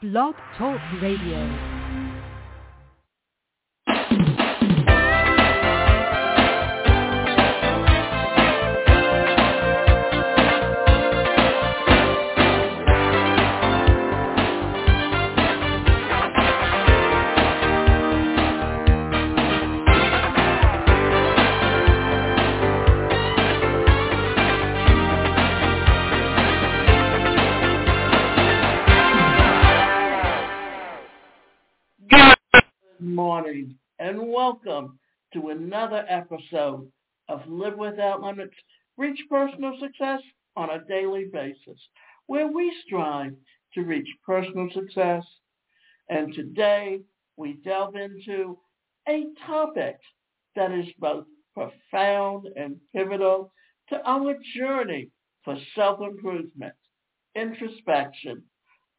Blog Talk Radio. Morning and welcome to another episode of Live Without Limits, Reach Personal Success on a daily basis, where we strive to reach personal success. And today we delve into a topic that is both profound and pivotal to our journey for self-improvement, introspection.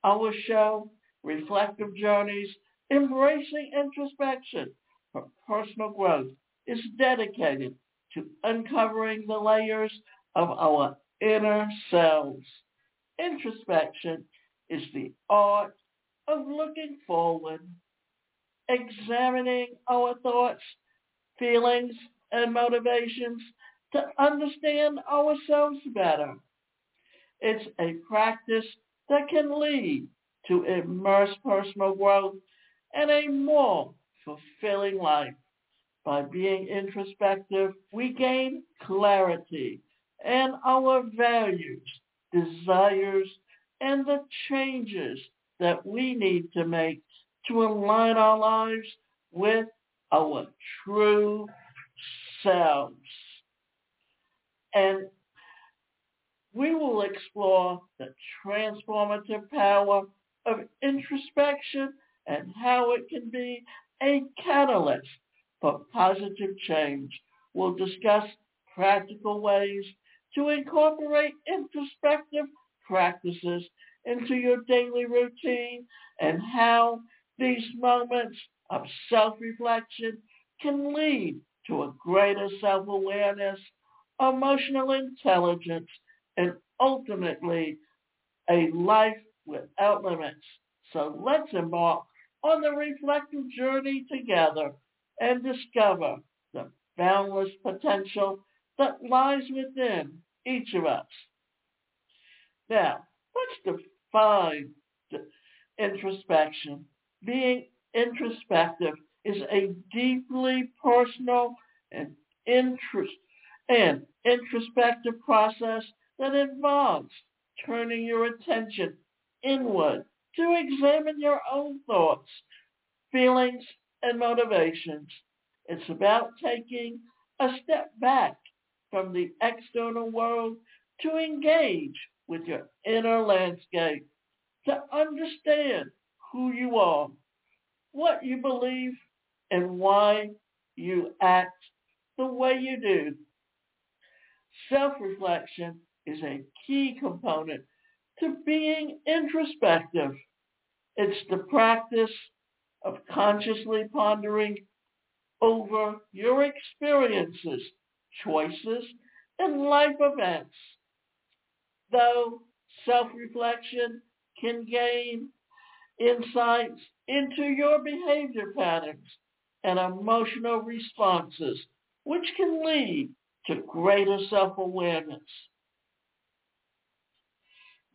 Our show, Reflective Journeys, Embracing introspection for personal growth is dedicated to uncovering the layers of our inner selves. Introspection is the art of looking forward, examining our thoughts, feelings, and motivations to understand ourselves better. It's a practice that can lead to immense personal growth and a more fulfilling life. By being introspective, we gain clarity and our values, desires, and the changes that we need to make to align our lives with our true selves. And we will explore the transformative power of introspection and how it can be a catalyst for positive change. We'll discuss practical ways to incorporate introspective practices into your daily routine and how these moments of self-reflection can lead to a greater self-awareness, emotional intelligence, and ultimately a life without limits. So let's embark on the reflective journey together and discover the boundless potential that lies within each of us. Now, let's define introspection. Being introspective is a deeply personal and interest and introspective process that involves turning your attention inward to examine your own thoughts, feelings, and motivations. It's about taking a step back from the external world to engage with your inner landscape, to understand who you are, what you believe, and why you act the way you do. Self-reflection is a key component to being introspective. It's the practice of consciously pondering over your experiences, choices, and life events. Though self-reflection can gain insights into your behavior patterns and emotional responses, which can lead to greater self-awareness.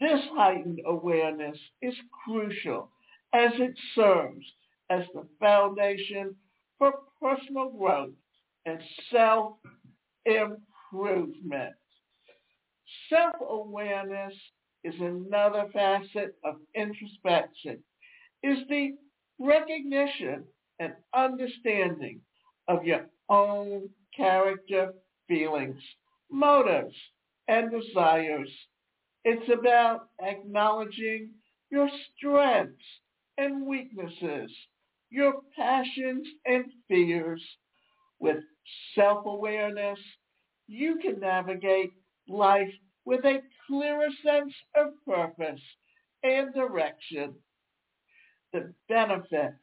This heightened awareness is crucial as it serves as the foundation for personal growth and self-improvement. Self-awareness is another facet of introspection, is the recognition and understanding of your own character, feelings, motives, and desires it's about acknowledging your strengths and weaknesses, your passions and fears. With self-awareness, you can navigate life with a clearer sense of purpose and direction. The benefits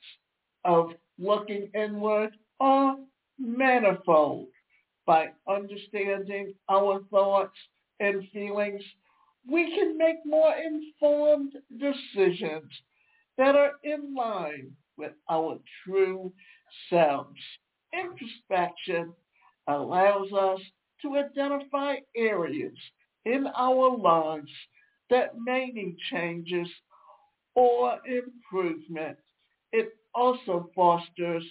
of looking inward are manifold. By understanding our thoughts and feelings, we can make more informed decisions that are in line with our true selves. Introspection allows us to identify areas in our lives that may need changes or improvement. It also fosters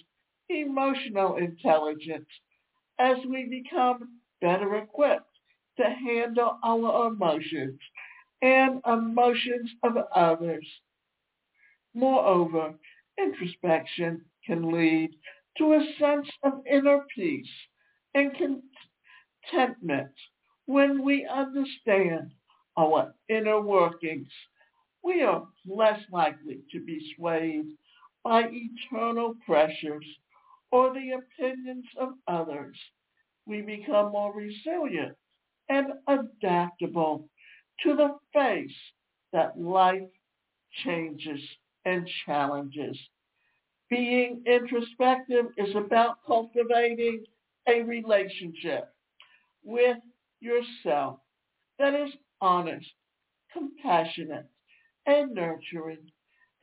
emotional intelligence as we become better equipped to handle our emotions and emotions of others. Moreover, introspection can lead to a sense of inner peace and contentment when we understand our inner workings. We are less likely to be swayed by eternal pressures or the opinions of others. We become more resilient and adaptable to the face that life changes and challenges. Being introspective is about cultivating a relationship with yourself that is honest, compassionate, and nurturing.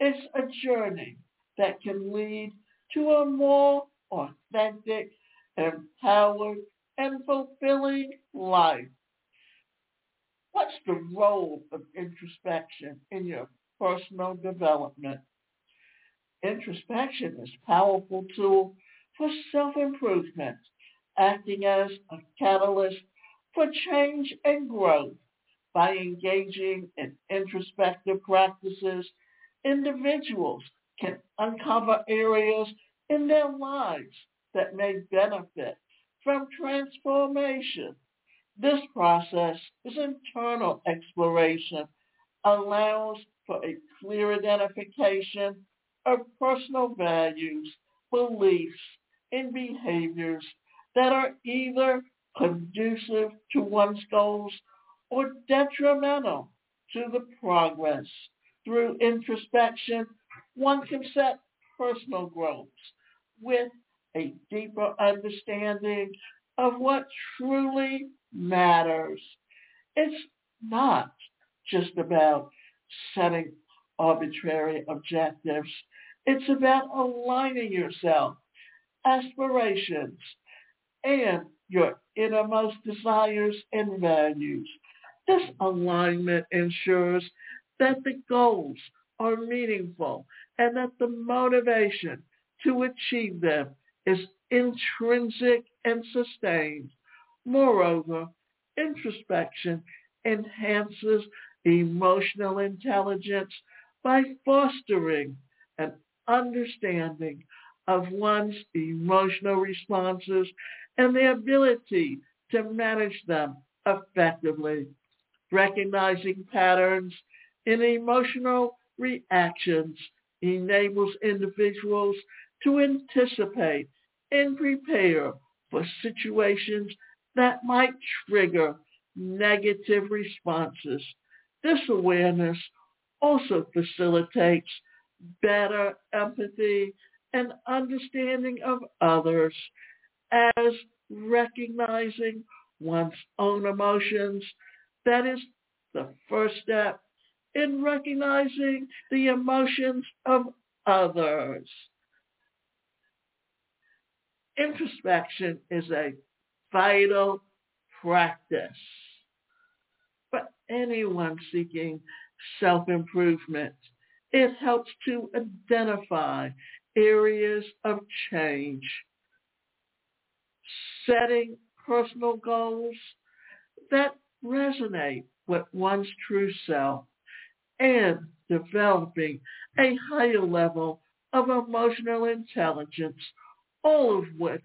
It's a journey that can lead to a more authentic, empowered, and fulfilling life. What's the role of introspection in your personal development? Introspection is a powerful tool for self-improvement, acting as a catalyst for change and growth. By engaging in introspective practices, individuals can uncover areas in their lives that may benefit from transformation. This process is internal exploration, allows for a clear identification of personal values, beliefs, and behaviors that are either conducive to one's goals or detrimental to the progress. Through introspection, one can set personal goals with a deeper understanding of what truly matters. It's not just about setting arbitrary objectives. It's about aligning yourself, aspirations, and your innermost desires and values. This alignment ensures that the goals are meaningful and that the motivation to achieve them is intrinsic and sustained. Moreover, introspection enhances emotional intelligence by fostering an understanding of one's emotional responses and the ability to manage them effectively. Recognizing patterns in emotional reactions enables individuals to anticipate and prepare for situations that might trigger negative responses. This awareness also facilitates better empathy and understanding of others as recognizing one's own emotions. That is the first step in recognizing the emotions of others. Introspection is a vital practice for anyone seeking self-improvement. It helps to identify areas of change, setting personal goals that resonate with one's true self, and developing a higher level of emotional intelligence, all of which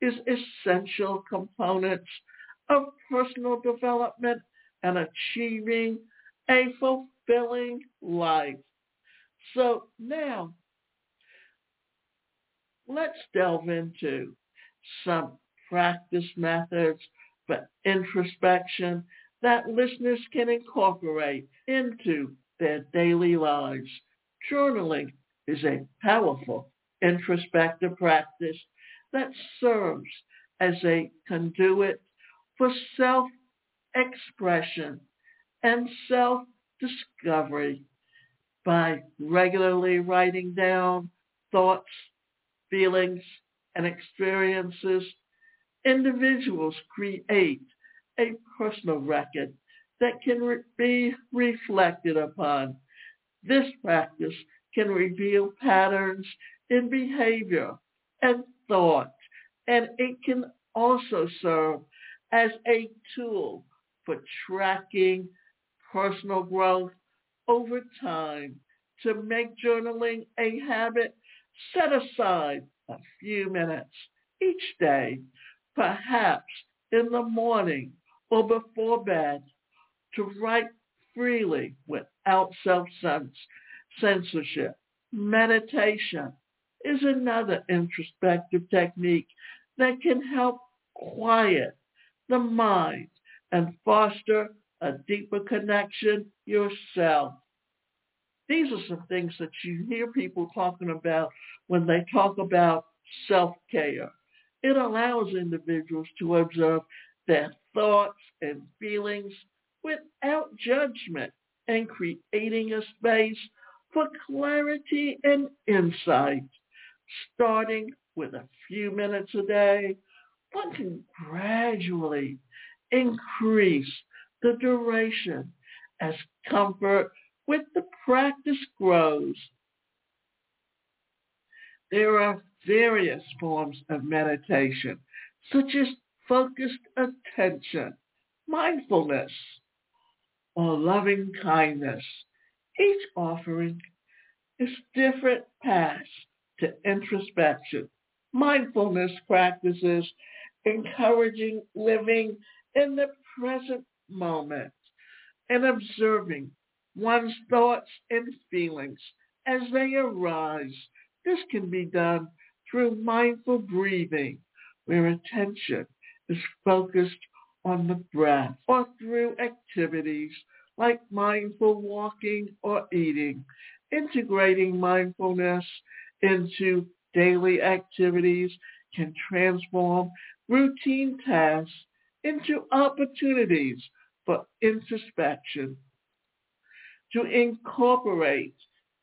is essential components of personal development and achieving a fulfilling life. So now, let's delve into some practice methods for introspection that listeners can incorporate into their daily lives. Journaling is a powerful introspective practice that serves as a conduit for self-expression and self-discovery. by regularly writing down thoughts, feelings, and experiences, individuals create a personal record that can re- be reflected upon. This practice can reveal patterns in behavior and thought, and it can also serve as a tool for tracking personal growth over time. To make journaling a habit, set aside a few minutes each day, perhaps in the morning or before bed, to write freely without self-censorship. Meditation is another introspective technique that can help quiet the mind and foster a deeper connection yourself. These are some things that you hear people talking about when they talk about self-care. It allows individuals to observe their thoughts and feelings without judgment and creating a space for clarity and insight. Starting with a few minutes a day, one can gradually increase the duration as comfort with the practice grows. There are various forms of meditation, such as focused attention, mindfulness, or loving kindness. Each offering is different paths to introspection. Mindfulness practices encouraging living in the present moment and observing one's thoughts and feelings as they arise. This can be done through mindful breathing, where attention is focused on the breath, or through activities like mindful walking or eating, integrating mindfulness into daily activities can transform routine tasks into opportunities for introspection. To incorporate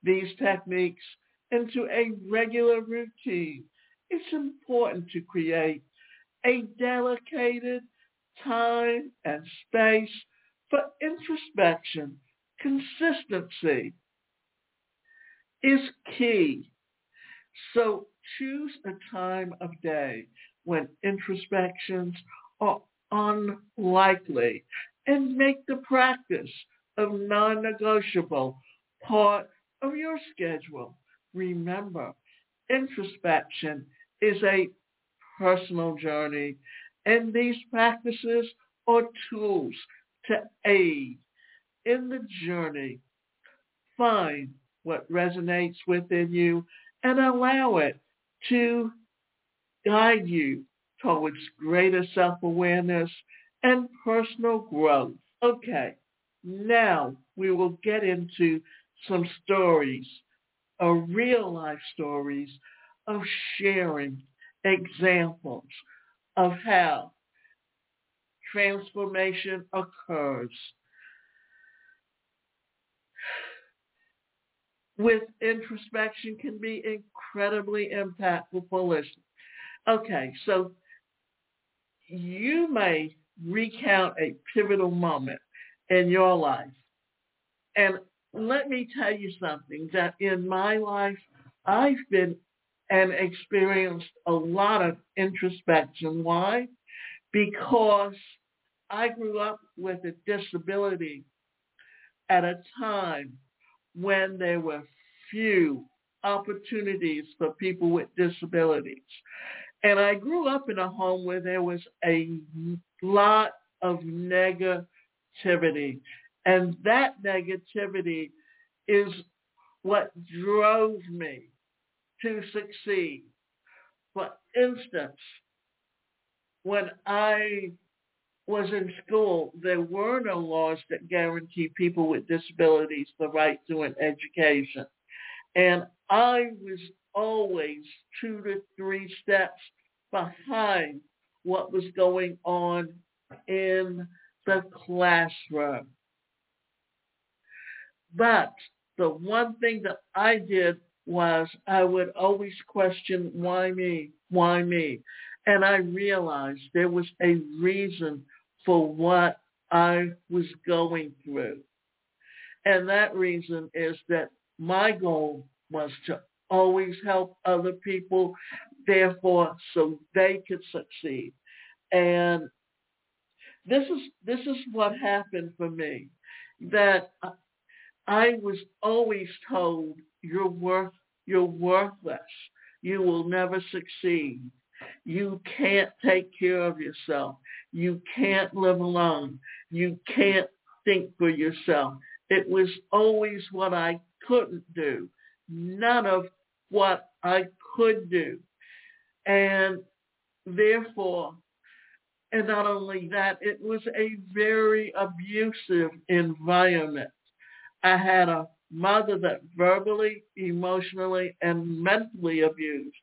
these techniques into a regular routine, it's important to create a dedicated time and space for introspection. Consistency is key. So choose a time of day when introspections are unlikely and make the practice of non-negotiable part of your schedule. Remember, introspection is a personal journey and these practices are tools to aid in the journey. Find what resonates within you and allow it to guide you towards greater self-awareness and personal growth. Okay, now we will get into some stories, or real life stories of sharing examples of how transformation occurs. With introspection can be incredibly impactful for listeners. Okay, so you may recount a pivotal moment in your life. And let me tell you something that in my life, I've been and experienced a lot of introspection. Why? Because I grew up with a disability at a time when there were few opportunities for people with disabilities. And I grew up in a home where there was a lot of negativity. And that negativity is what drove me to succeed. For instance, when I was in school, there were no laws that guarantee people with disabilities the right to an education. And I was always two to three steps behind what was going on in the classroom. But the one thing that I did was I would always question, why me? Why me? And I realized there was a reason for what I was going through. And that reason is that my goal was to always help other people, therefore, so they could succeed. And this is this is what happened for me. That I was always told you're worth you're worthless. You will never succeed. You can't take care of yourself. You can't live alone. You can't think for yourself. It was always what I couldn't do, none of what I could do. And therefore, and not only that, it was a very abusive environment. I had a mother that verbally, emotionally, and mentally abused.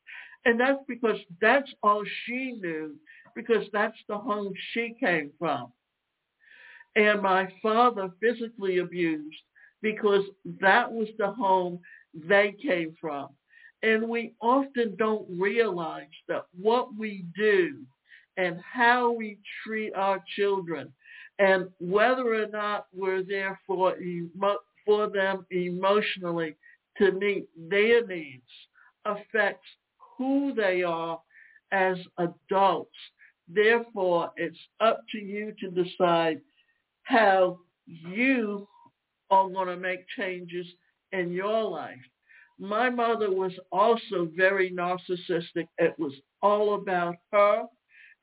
And that's because that's all she knew, because that's the home she came from. And my father physically abused because that was the home they came from. And we often don't realize that what we do and how we treat our children and whether or not we're there for emo- for them emotionally to meet their needs affects who they are as adults. Therefore, it's up to you to decide how you are going to make changes in your life. My mother was also very narcissistic. It was all about her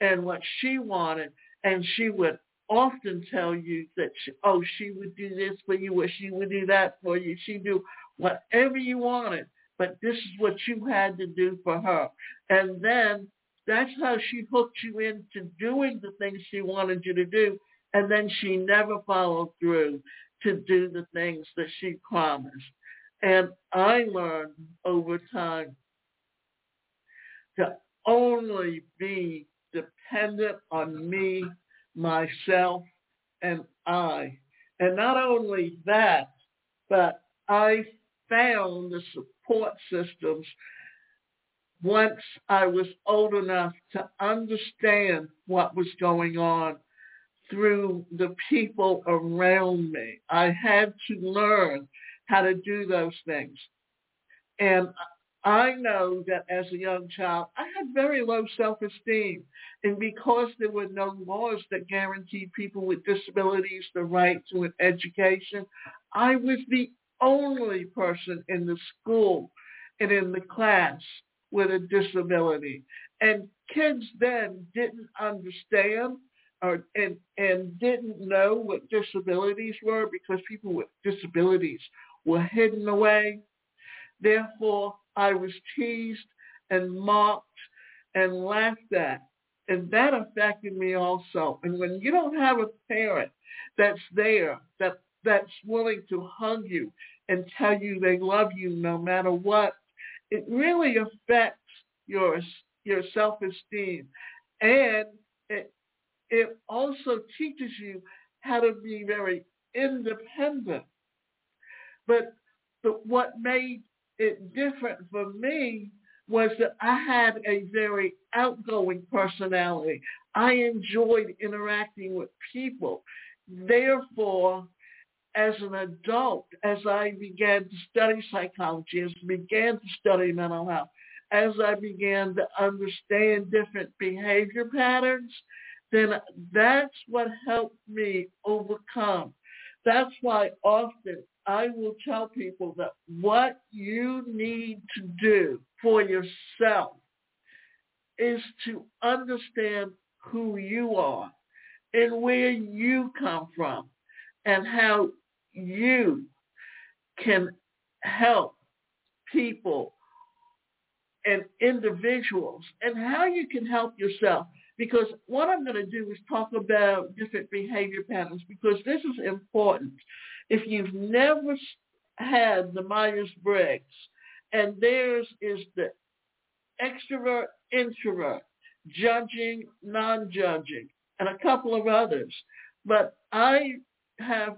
and what she wanted. And she would often tell you that, she, oh, she would do this for you or she would do that for you. She'd do whatever you wanted, but this is what you had to do for her. And then that's how she hooked you into doing the things she wanted you to do. And then she never followed through to do the things that she promised. And I learned over time to only be dependent on me, myself, and I. And not only that, but I found the support systems once I was old enough to understand what was going on through the people around me. I had to learn how to do those things. And I know that as a young child, I had very low self-esteem. And because there were no laws that guaranteed people with disabilities the right to an education, I was the only person in the school and in the class with a disability. And kids then didn't understand or, and, and didn't know what disabilities were because people with disabilities were hidden away. Therefore, I was teased and mocked and laughed at. And that affected me also. And when you don't have a parent that's there, that that's willing to hug you and tell you they love you no matter what, it really affects your your self-esteem. And it it also teaches you how to be very independent. But, but what made it different for me was that I had a very outgoing personality. I enjoyed interacting with people. Therefore, as an adult, as I began to study psychology, as I began to study mental health, as I began to understand different behavior patterns, then that's what helped me overcome. That's why often I will tell people that what you need to do for yourself is to understand who you are and where you come from and how you can help people and individuals and how you can help yourself. Because what I'm going to do is talk about different behavior patterns because this is important. If you've never had the Myers-Briggs and theirs is the extrovert, introvert, judging, non-judging, and a couple of others. But I have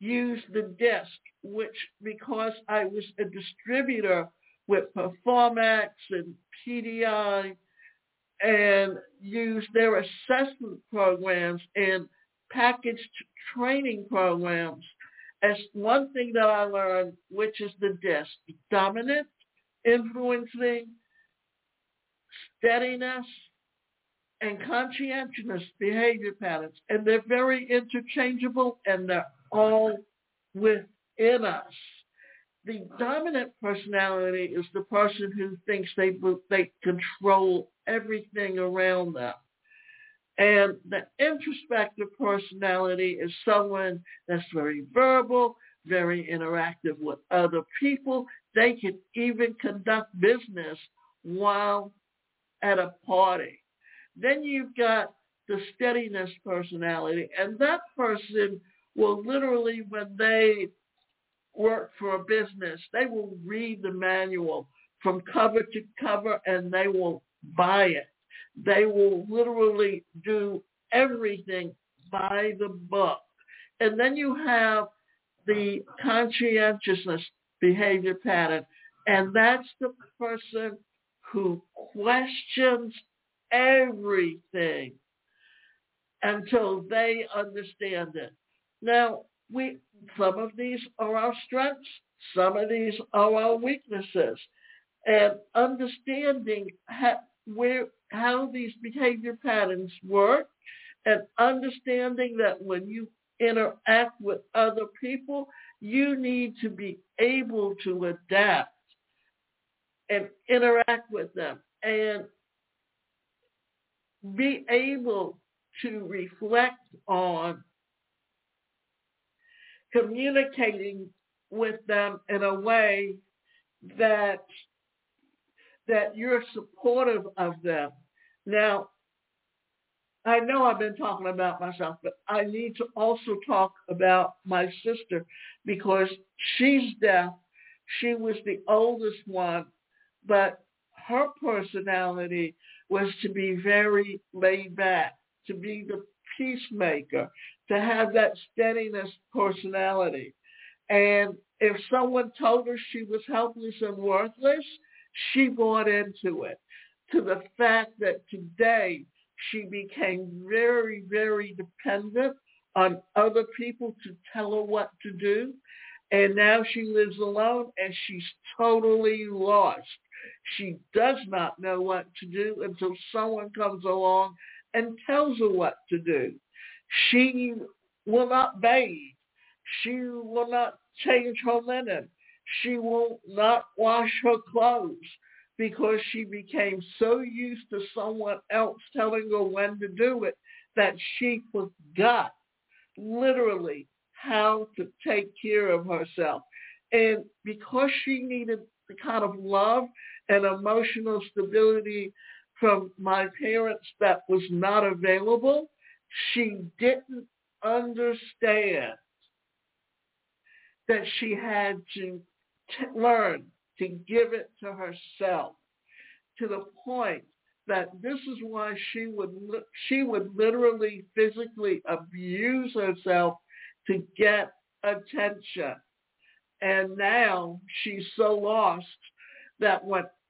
use the disc, which because I was a distributor with Performax and PDI and use their assessment programs and packaged training programs as one thing that I learned, which is the disc, dominant, influencing, steadiness, and conscientiousness behavior patterns. And they're very interchangeable and they're all within us. The dominant personality is the person who thinks they they control everything around them. And the introspective personality is someone that's very verbal, very interactive with other people. They can even conduct business while at a party. Then you've got the steadiness personality, and that person will literally, when they work for a business, they will read the manual from cover to cover and they will buy it. They will literally do everything by the book. And then you have the conscientiousness behavior pattern. And that's the person who questions everything until they understand it. Now, we some of these are our strengths, some of these are our weaknesses, and understanding how, where how these behavior patterns work, and understanding that when you interact with other people, you need to be able to adapt and interact with them and be able to reflect on communicating with them in a way that that you're supportive of them. Now, I know I've been talking about myself, but I need to also talk about my sister because she's deaf. She was the oldest one, but her personality was to be very laid back, to be the peacemaker, to have that steadiness personality. And if someone told her she was helpless and worthless, she bought into it to the fact that today she became very, very dependent on other people to tell her what to do. And now she lives alone and she's totally lost. She does not know what to do until someone comes along and tells her what to do. She will not bathe. She will not change her linen. She will not wash her clothes because she became so used to someone else telling her when to do it that she forgot literally how to take care of herself. And because she needed the kind of love and emotional stability from my parents that was not available, she didn't understand that she had to t- learn to give it to herself to the point that this is why she would she would literally physically abuse herself to get attention. And now she's so lost that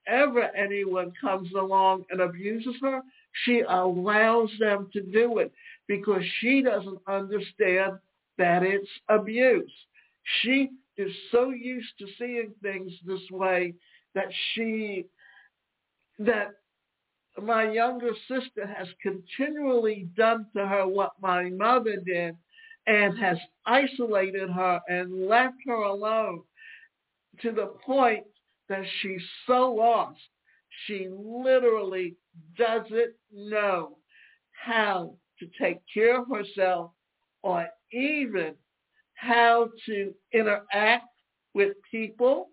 whenever anyone comes along and abuses her she allows them to do it because she doesn't understand that it's abuse. She is so used to seeing things this way that she, that my younger sister has continually done to her what my mother did and has isolated her and left her alone to the point that she's so lost. She literally doesn't know how to take care of herself or even how to interact with people.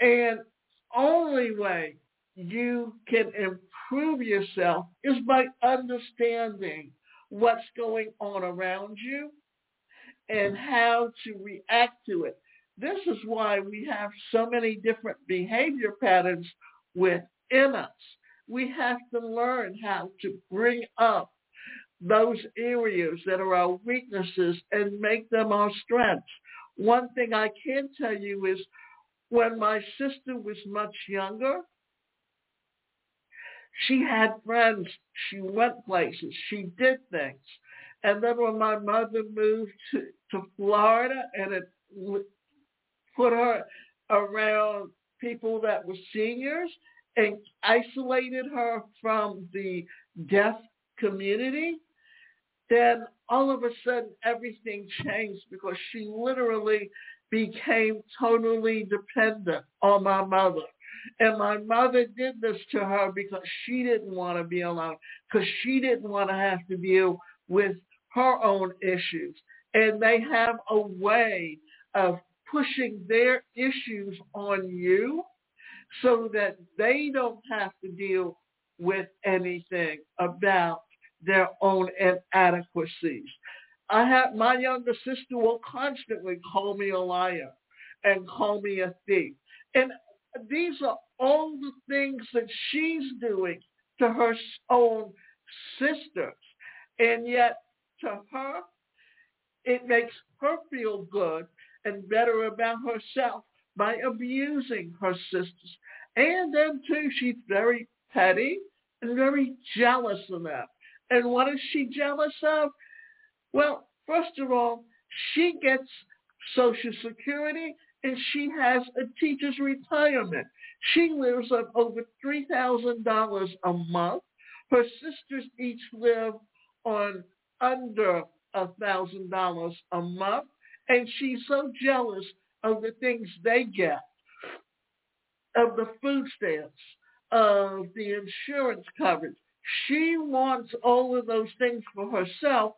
And only way you can improve yourself is by understanding what's going on around you and how to react to it. This is why we have so many different behavior patterns within us. We have to learn how to bring up those areas that are our weaknesses and make them our strengths. One thing I can tell you is when my sister was much younger, she had friends. She went places. She did things. And then when my mother moved to, to Florida and it put her around people that were seniors and isolated her from the deaf community, then all of a sudden everything changed because she literally became totally dependent on my mother. And my mother did this to her because she didn't want to be alone, because she didn't want to have to deal with her own issues. And they have a way of pushing their issues on you so that they don't have to deal with anything about their own inadequacies. I have my younger sister will constantly call me a liar and call me a thief. And these are all the things that she's doing to her own sisters. And yet to her, it makes her feel good and better about herself by abusing her sisters. And then too, she's very petty and very jealous of them. And what is she jealous of? Well, first of all, she gets Social Security and she has a teacher's retirement. She lives on over $3,000 a month. Her sisters each live on under $1,000 a month. And she's so jealous of the things they get, of the food stamps, of the insurance coverage. She wants all of those things for herself.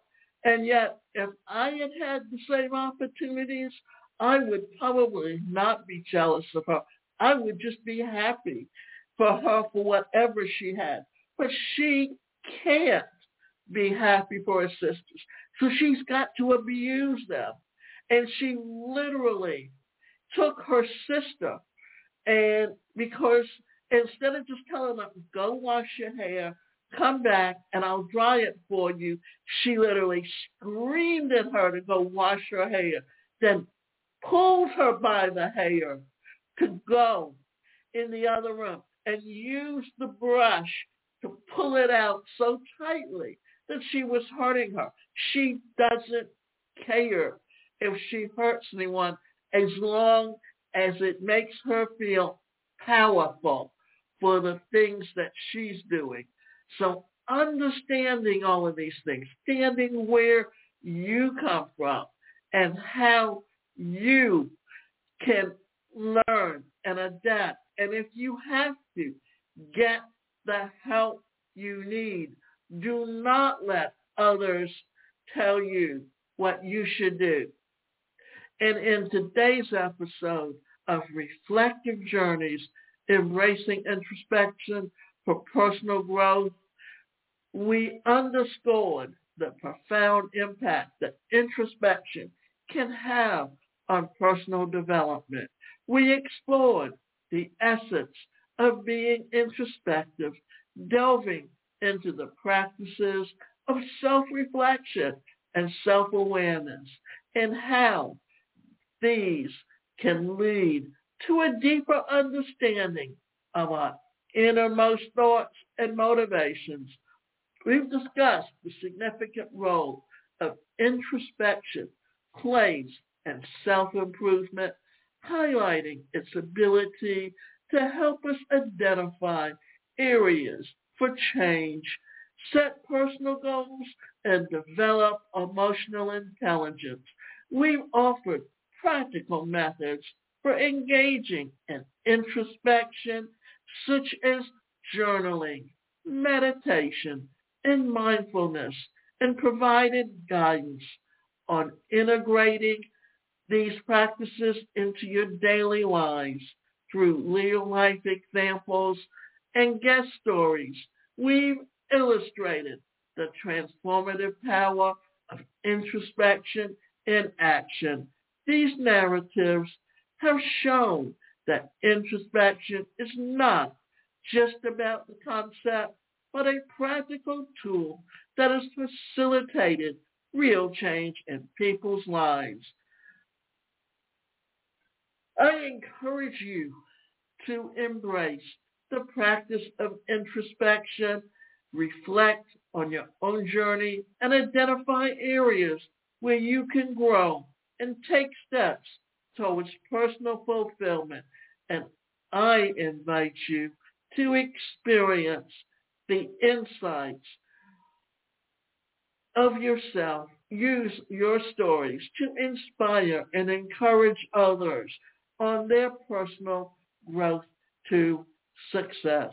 And yet, if I had had the same opportunities, I would probably not be jealous of her. I would just be happy for her for whatever she had. But she can't be happy for her sisters. So she's got to abuse them. And she literally took her sister and because instead of just telling her, go wash your hair, come back and I'll dry it for you, she literally screamed at her to go wash her hair, then pulled her by the hair to go in the other room and used the brush to pull it out so tightly that she was hurting her. She doesn't care if she hurts anyone as long as it makes her feel powerful for the things that she's doing. So understanding all of these things, standing where you come from and how you can learn and adapt. And if you have to, get the help you need. Do not let others tell you what you should do. And in today's episode of Reflective Journeys, Embracing Introspection for Personal Growth, we underscored the profound impact that introspection can have on personal development. We explored the essence of being introspective, delving into the practices of self-reflection and self-awareness and how these can lead to a deeper understanding of our innermost thoughts and motivations. We've discussed the significant role of introspection plays in self-improvement, highlighting its ability to help us identify areas for change, set personal goals, and develop emotional intelligence. We've offered practical methods for engaging in introspection, such as journaling, meditation, and mindfulness, and provided guidance on integrating these practices into your daily lives through real life examples and guest stories. We've illustrated the transformative power of introspection in action these narratives have shown that introspection is not just about the concept but a practical tool that has facilitated real change in people's lives. I encourage you to embrace the practice of introspection, reflect on your own journey, and identify areas where you can grow and take steps towards personal fulfillment. And I invite you to experience the insights of yourself. Use your stories to inspire and encourage others on their personal growth to success.